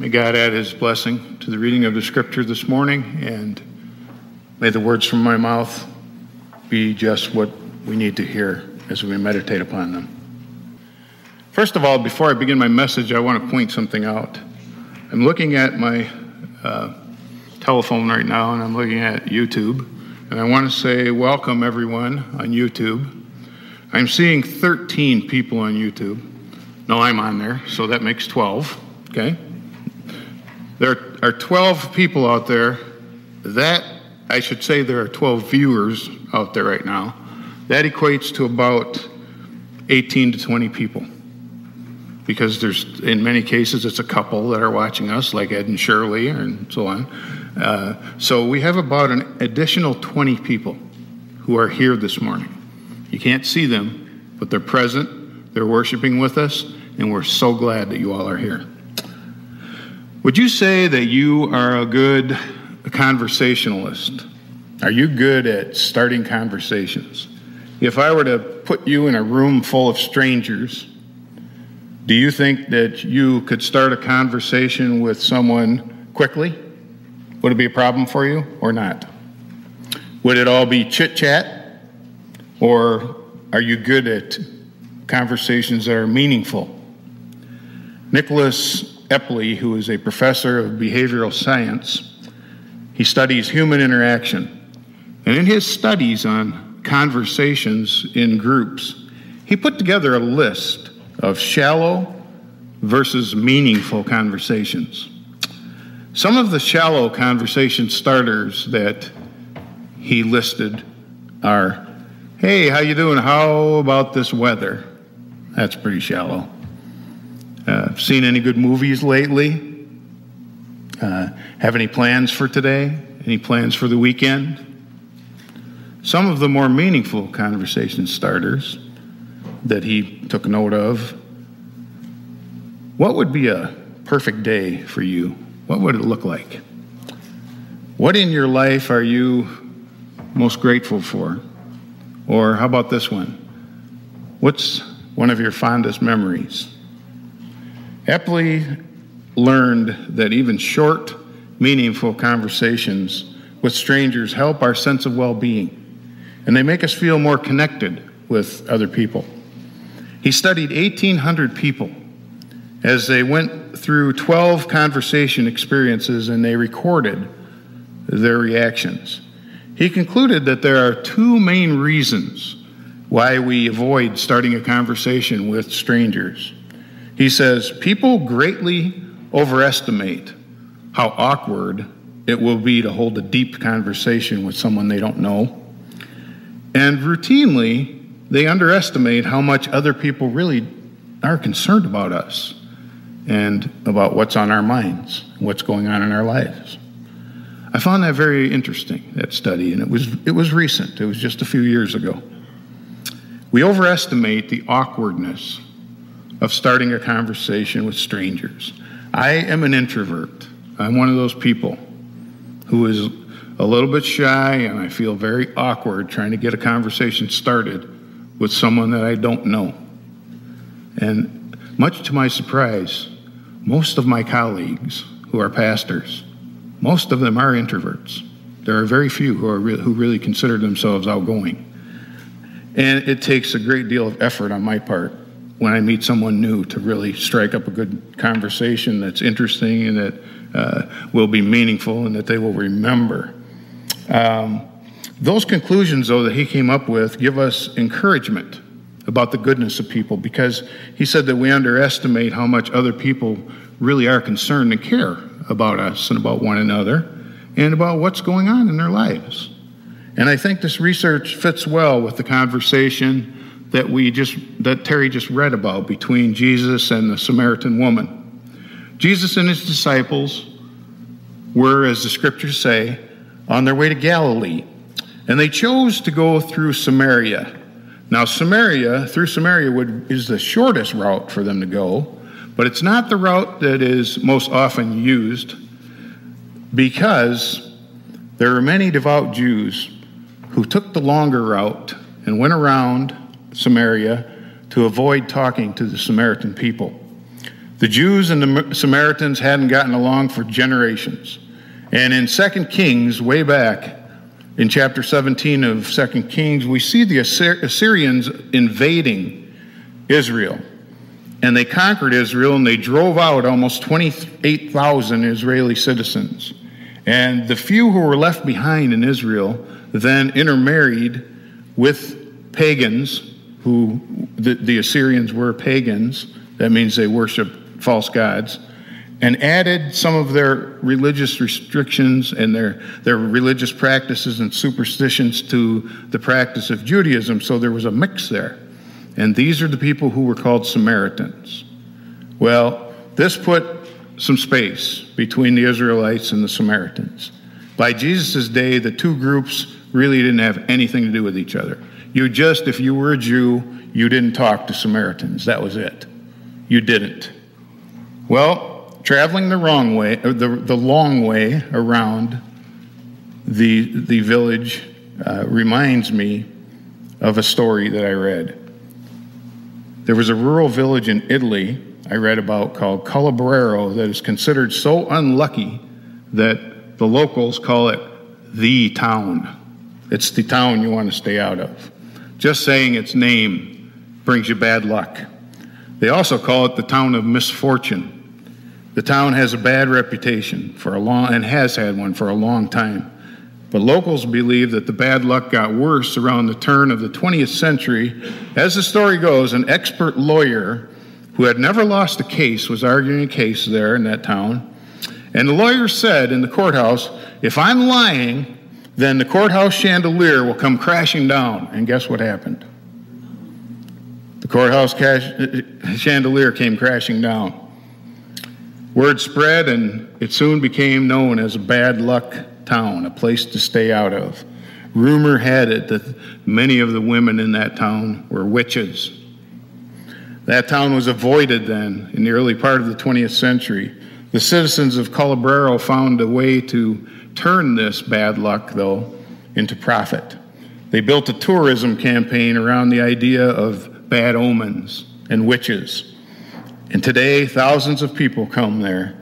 May God add his blessing to the reading of the scripture this morning, and may the words from my mouth be just what we need to hear as we meditate upon them. First of all, before I begin my message, I want to point something out. I'm looking at my uh, telephone right now, and I'm looking at YouTube, and I want to say welcome everyone on YouTube. I'm seeing 13 people on YouTube. No, I'm on there, so that makes 12, okay? There are 12 people out there. That, I should say, there are 12 viewers out there right now. That equates to about 18 to 20 people. Because there's, in many cases, it's a couple that are watching us, like Ed and Shirley and so on. Uh, so we have about an additional 20 people who are here this morning. You can't see them, but they're present, they're worshiping with us, and we're so glad that you all are here. Would you say that you are a good conversationalist? Are you good at starting conversations? If I were to put you in a room full of strangers, do you think that you could start a conversation with someone quickly? Would it be a problem for you or not? Would it all be chit chat? Or are you good at conversations that are meaningful? Nicholas Epley, who is a professor of behavioral science, he studies human interaction. And in his studies on conversations in groups, he put together a list of shallow versus meaningful conversations. Some of the shallow conversation starters that he listed are, "Hey, how you doing? How about this weather?" That's pretty shallow. Uh, seen any good movies lately? Uh, have any plans for today? Any plans for the weekend? Some of the more meaningful conversation starters that he took note of. What would be a perfect day for you? What would it look like? What in your life are you most grateful for? Or how about this one? What's one of your fondest memories? Epley learned that even short, meaningful conversations with strangers help our sense of well being, and they make us feel more connected with other people. He studied 1,800 people as they went through 12 conversation experiences and they recorded their reactions. He concluded that there are two main reasons why we avoid starting a conversation with strangers. He says, People greatly overestimate how awkward it will be to hold a deep conversation with someone they don't know. And routinely, they underestimate how much other people really are concerned about us and about what's on our minds, what's going on in our lives. I found that very interesting, that study, and it was, it was recent. It was just a few years ago. We overestimate the awkwardness of starting a conversation with strangers. I am an introvert. I'm one of those people who is a little bit shy and I feel very awkward trying to get a conversation started with someone that I don't know. And much to my surprise, most of my colleagues who are pastors, most of them are introverts. There are very few who, are re- who really consider themselves outgoing. And it takes a great deal of effort on my part when I meet someone new to really strike up a good conversation that's interesting and that uh, will be meaningful and that they will remember. Um, those conclusions, though, that he came up with give us encouragement about the goodness of people because he said that we underestimate how much other people really are concerned and care about us and about one another and about what's going on in their lives. And I think this research fits well with the conversation that we just that Terry just read about between Jesus and the Samaritan woman. Jesus and his disciples were, as the scriptures say, on their way to Galilee, and they chose to go through Samaria. Now, Samaria, through Samaria, would, is the shortest route for them to go, but it's not the route that is most often used because there are many devout Jews who took the longer route and went around Samaria to avoid talking to the Samaritan people. The Jews and the Samaritans hadn't gotten along for generations. And in 2 Kings, way back in chapter 17 of 2 Kings, we see the Assyrians invading Israel. And they conquered Israel and they drove out almost 28,000 Israeli citizens. And the few who were left behind in Israel then intermarried with pagans, who the, the Assyrians were pagans. That means they worshiped false gods and added some of their religious restrictions and their, their religious practices and superstitions to the practice of Judaism. So there was a mix there. And these are the people who were called Samaritans. Well, this put some space between the Israelites and the Samaritans. By Jesus' day, the two groups really didn't have anything to do with each other. You just, if you were a Jew, you didn't talk to Samaritans. That was it. You didn't. Well, traveling the wrong way, the, the long way around the, the village uh, reminds me of a story that I read. There was a rural village in Italy I read about called Colobraro that is considered so unlucky that the locals call it the town. It's the town you want to stay out of. Just saying its name brings you bad luck. They also call it the town of misfortune. The town has a bad reputation for a long and has had one for a long time. But locals believe that the bad luck got worse around the turn of the 20th century. As the story goes, an expert lawyer who had never lost a case was arguing a case there in that town. And the lawyer said in the courthouse, If I'm lying, then the courthouse chandelier will come crashing down. And guess what happened? The courthouse uh, chandelier came crashing down. Word spread, and it soon became known as a bad luck town, a place to stay out of. Rumor had it that many of the women in that town were witches. That town was avoided then in the early part of the 20th century. The citizens of Colobraro found a way to turn this bad luck, though, into profit. They built a tourism campaign around the idea of bad omens and witches. And today, thousands of people come there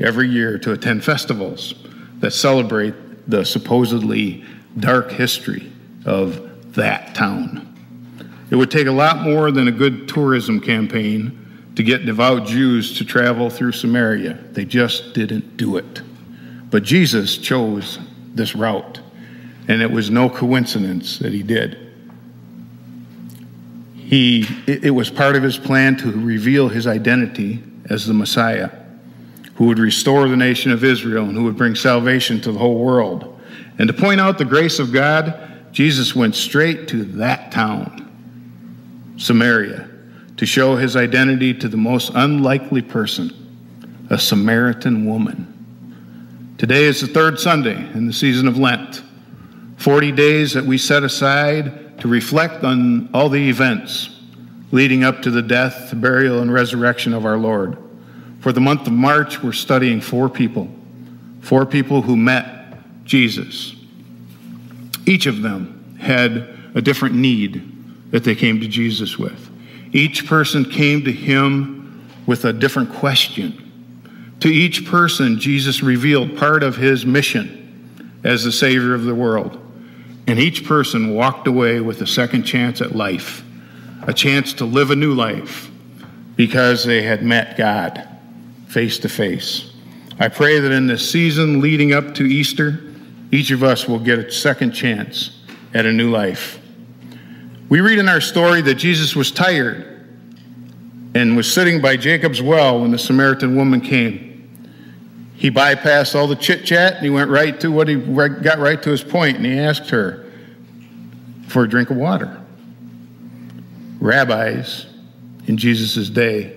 every year to attend festivals that celebrate the supposedly dark history of that town. It would take a lot more than a good tourism campaign to get devout Jews to travel through Samaria. They just didn't do it. But Jesus chose this route, and it was no coincidence that he did. He, it was part of his plan to reveal his identity as the Messiah, who would restore the nation of Israel and who would bring salvation to the whole world. And to point out the grace of God, Jesus went straight to that town, Samaria, to show his identity to the most unlikely person, a Samaritan woman. Today is the third Sunday in the season of Lent, 40 days that we set aside to reflect on all the events leading up to the death, burial, and resurrection of our Lord. For the month of March, we're studying four people, four people who met Jesus. Each of them had a different need that they came to Jesus with. Each person came to him with a different question to each person, Jesus revealed part of his mission as the Savior of the world. And each person walked away with a second chance at life, a chance to live a new life because they had met God face to face. I pray that in this season leading up to Easter, each of us will get a second chance at a new life. We read in our story that Jesus was tired and was sitting by Jacob's well when the Samaritan woman came. He bypassed all the chit chat and he went right to what he got right to his point and he asked her for a drink of water. Rabbis in Jesus' day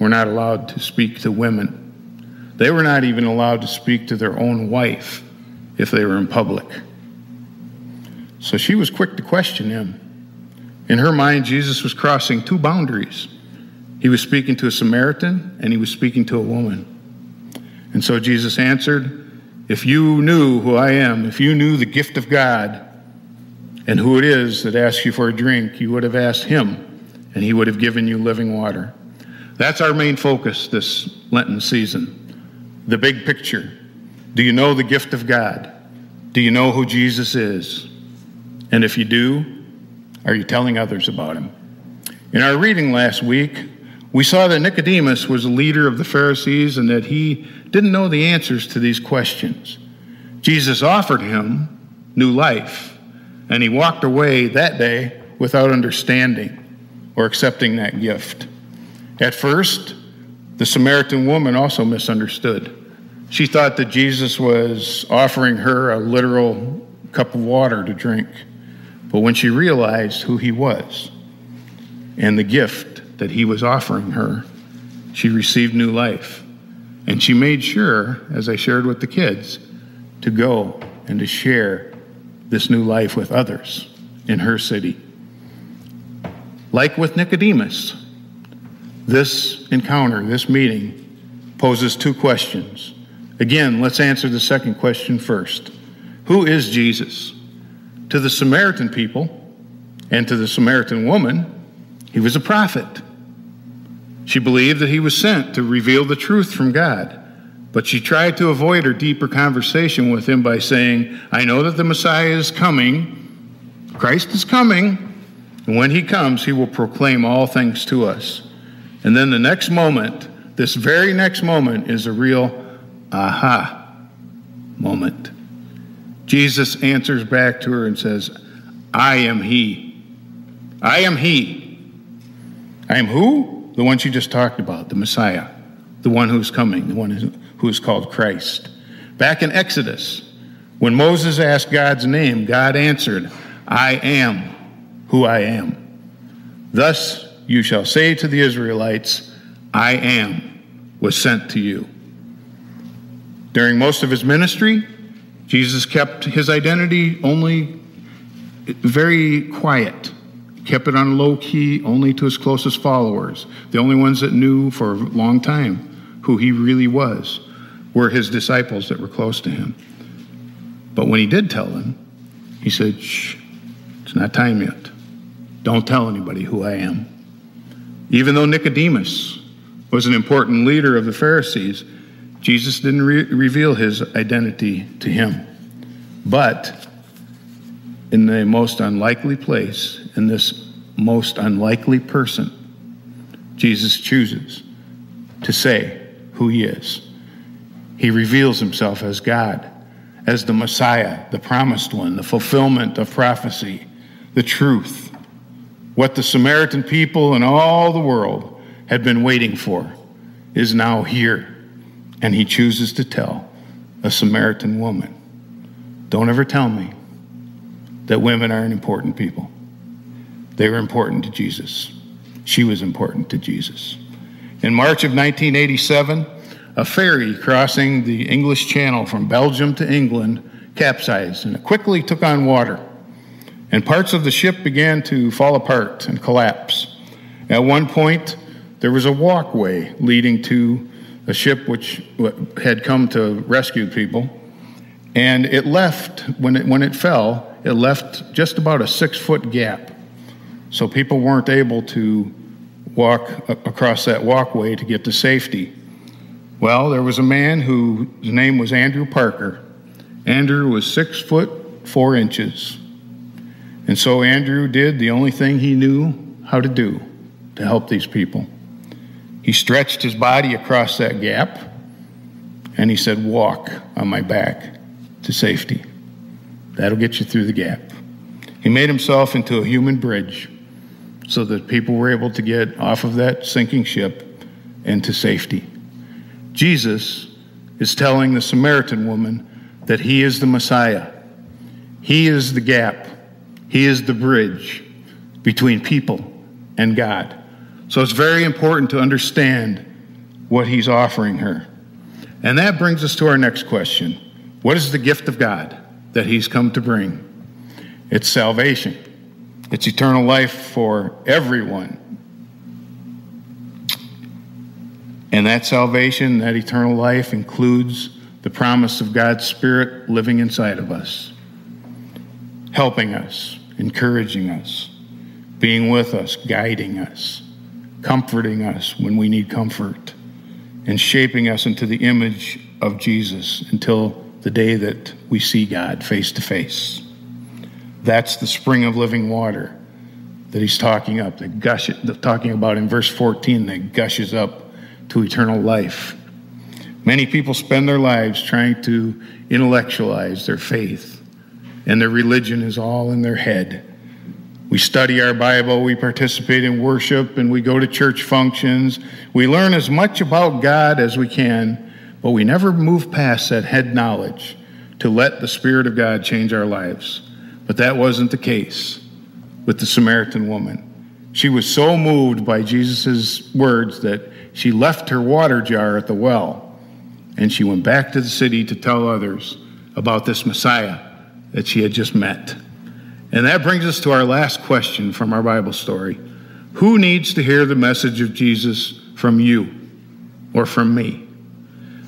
were not allowed to speak to women. They were not even allowed to speak to their own wife if they were in public. So she was quick to question him. In her mind, Jesus was crossing two boundaries. He was speaking to a Samaritan and he was speaking to a woman. And so Jesus answered, If you knew who I am, if you knew the gift of God and who it is that asks you for a drink, you would have asked him, and he would have given you living water. That's our main focus this Lenten season. The big picture. Do you know the gift of God? Do you know who Jesus is? And if you do, are you telling others about him? In our reading last week, we saw that Nicodemus was a leader of the Pharisees and that he didn't know the answers to these questions. Jesus offered him new life, and he walked away that day without understanding or accepting that gift. At first, the Samaritan woman also misunderstood. She thought that Jesus was offering her a literal cup of water to drink. But when she realized who he was and the gift that he was offering her, she received new life. And she made sure, as I shared with the kids, to go and to share this new life with others in her city. Like with Nicodemus, this encounter, this meeting, poses two questions. Again, let's answer the second question first Who is Jesus? To the Samaritan people and to the Samaritan woman, he was a prophet. She believed that he was sent to reveal the truth from God. But she tried to avoid her deeper conversation with him by saying, I know that the Messiah is coming. Christ is coming. And when he comes, he will proclaim all things to us. And then the next moment, this very next moment, is a real aha moment. Jesus answers back to her and says, I am he. I am he. I am who? The ones you just talked about, the Messiah, the one who's coming, the one who is called Christ. Back in Exodus, when Moses asked God's name, God answered, I am who I am. Thus you shall say to the Israelites, I am was sent to you. During most of his ministry, Jesus kept his identity only very quiet, kept it on low key only to his closest followers, the only ones that knew for a long time who he really was were his disciples that were close to him. But when he did tell them, he said, Shh, it's not time yet. Don't tell anybody who I am. Even though Nicodemus was an important leader of the Pharisees, Jesus didn't re- reveal his identity to him. But in the most unlikely place, in this most unlikely person, Jesus chooses to say who he is. He reveals himself as God, as the Messiah, the promised one, the fulfillment of prophecy, the truth what the Samaritan people and all the world had been waiting for is now here, and he chooses to tell a Samaritan woman. Don't ever tell me that women aren't important people. They were important to Jesus. She was important to Jesus. In March of 1987, a ferry crossing the English Channel from Belgium to England capsized and it quickly took on water and parts of the ship began to fall apart and collapse. At one point, there was a walkway leading to a ship which had come to rescue people, and it left, when it, when it fell, it left just about a six foot gap. So people weren't able to walk across that walkway to get to safety. Well, there was a man whose name was Andrew Parker. Andrew was six foot four inches. And so Andrew did the only thing he knew how to do to help these people. He stretched his body across that gap and he said, Walk on my back to safety. That'll get you through the gap. He made himself into a human bridge so that people were able to get off of that sinking ship and to safety. Jesus is telling the Samaritan woman that he is the Messiah, he is the gap he is the bridge between people and God. So it's very important to understand what he's offering her. And that brings us to our next question What is the gift of God that he's come to bring? It's salvation, it's eternal life for everyone. And that salvation, that eternal life, includes the promise of God's Spirit living inside of us, helping us, encouraging us, being with us, guiding us, comforting us when we need comfort, and shaping us into the image of Jesus until the day that we see God face to face. That's the spring of living water that he's talking up, that gush, talking about in verse 14, that gushes up to eternal life. Many people spend their lives trying to intellectualize their faith, and their religion is all in their head. We study our Bible, we participate in worship, and we go to church functions. We learn as much about God as we can, but we never move past that head knowledge to let the Spirit of God change our lives. But that wasn't the case with the Samaritan woman. She was so moved by Jesus' words that she left her water jar at the well and she went back to the city to tell others about this Messiah that she had just met. And that brings us to our last question from our Bible story Who needs to hear the message of Jesus from you or from me?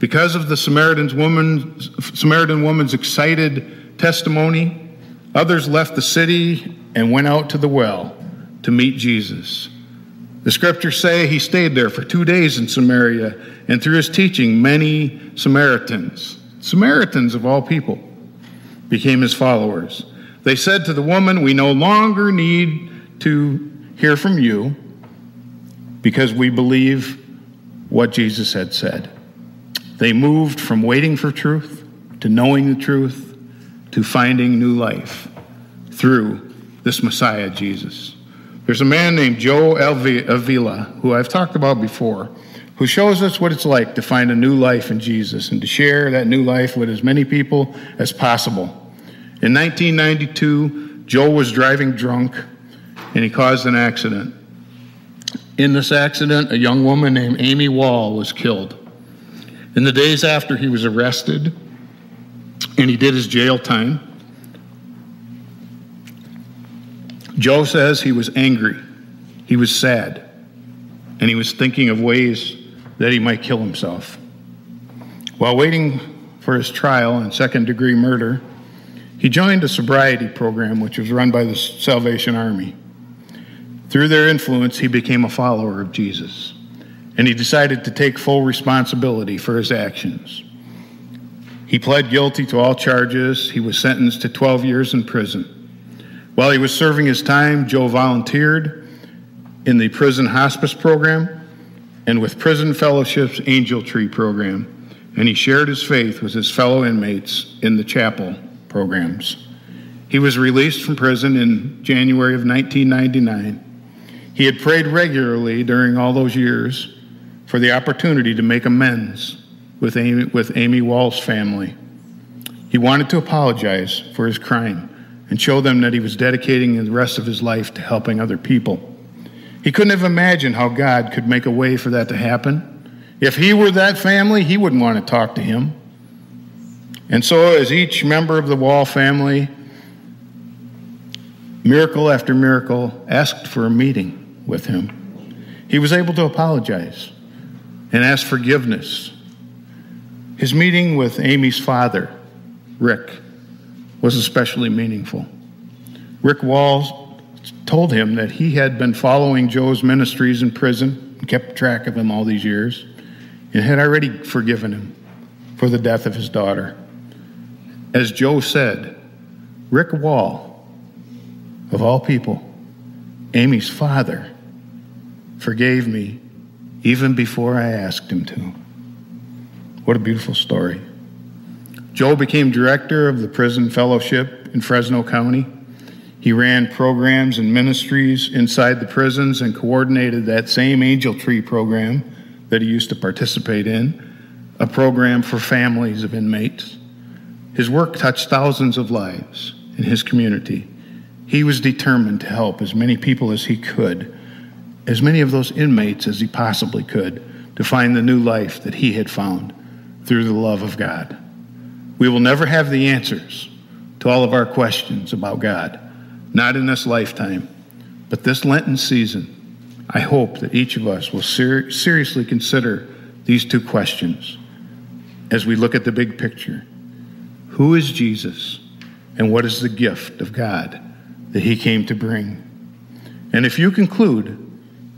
Because of the Samaritan woman's, Samaritan woman's excited testimony, others left the city and went out to the well to meet Jesus. The scriptures say he stayed there for two days in Samaria, and through his teaching, many Samaritans, Samaritans of all people, became his followers. They said to the woman, We no longer need to hear from you because we believe what Jesus had said. They moved from waiting for truth to knowing the truth to finding new life through this Messiah, Jesus. There's a man named Joe Avila, who I've talked about before, who shows us what it's like to find a new life in Jesus and to share that new life with as many people as possible. In 1992, Joe was driving drunk and he caused an accident. In this accident, a young woman named Amy Wall was killed. In the days after he was arrested and he did his jail time, Joe says he was angry, he was sad, and he was thinking of ways that he might kill himself. While waiting for his trial in second degree murder, he joined a sobriety program which was run by the Salvation Army. Through their influence, he became a follower of Jesus and he decided to take full responsibility for his actions. He pled guilty to all charges. He was sentenced to 12 years in prison. While he was serving his time, Joe volunteered in the prison hospice program and with Prison Fellowship's Angel Tree program, and he shared his faith with his fellow inmates in the chapel programs. He was released from prison in January of 1999. He had prayed regularly during all those years for the opportunity to make amends with Amy, with Amy Wall's family. He wanted to apologize for his crime and show them that he was dedicating the rest of his life to helping other people. He couldn't have imagined how God could make a way for that to happen. If he were that family, he wouldn't want to talk to him. And so, as each member of the Wall family, miracle after miracle, asked for a meeting with him, he was able to apologize and ask forgiveness. His meeting with Amy's father, Rick, was especially meaningful. Rick Walls told him that he had been following Joe's ministries in prison and kept track of him all these years and had already forgiven him for the death of his daughter. As Joe said, Rick Wall, of all people, Amy's father, forgave me even before I asked him to. What a beautiful story. Joe became director of the prison fellowship in Fresno County. He ran programs and ministries inside the prisons and coordinated that same Angel Tree program that he used to participate in, a program for families of inmates. His work touched thousands of lives in his community. He was determined to help as many people as he could as many of those inmates as he possibly could to find the new life that he had found through the love of God. We will never have the answers to all of our questions about God, not in this lifetime, but this Lenten season. I hope that each of us will ser- seriously consider these two questions as we look at the big picture. Who is Jesus, and what is the gift of God that he came to bring? And if you conclude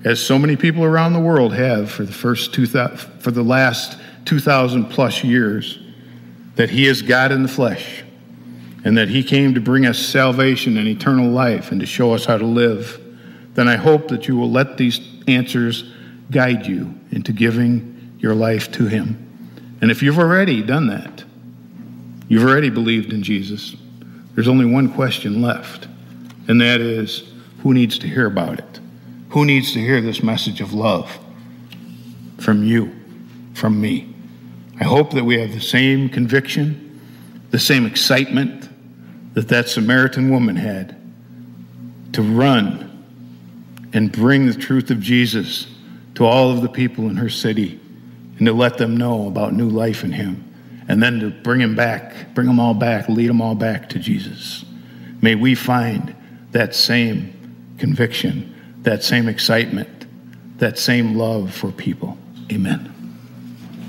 as so many people around the world have for the first two for the last 2000 plus years that he is God in the flesh and that he came to bring us salvation and eternal life and to show us how to live, then I hope that you will let these answers guide you into giving your life to him. And if you've already done that, you've already believed in Jesus, there's only one question left, and that is who needs to hear about it? Who needs to hear this message of love? From you, from me. I hope that we have the same conviction, the same excitement that that Samaritan woman had to run and bring the truth of Jesus to all of the people in her city and to let them know about new life in him and then to bring them back, bring them all back, lead them all back to Jesus. May we find that same conviction, that same excitement, that same love for people. Amen.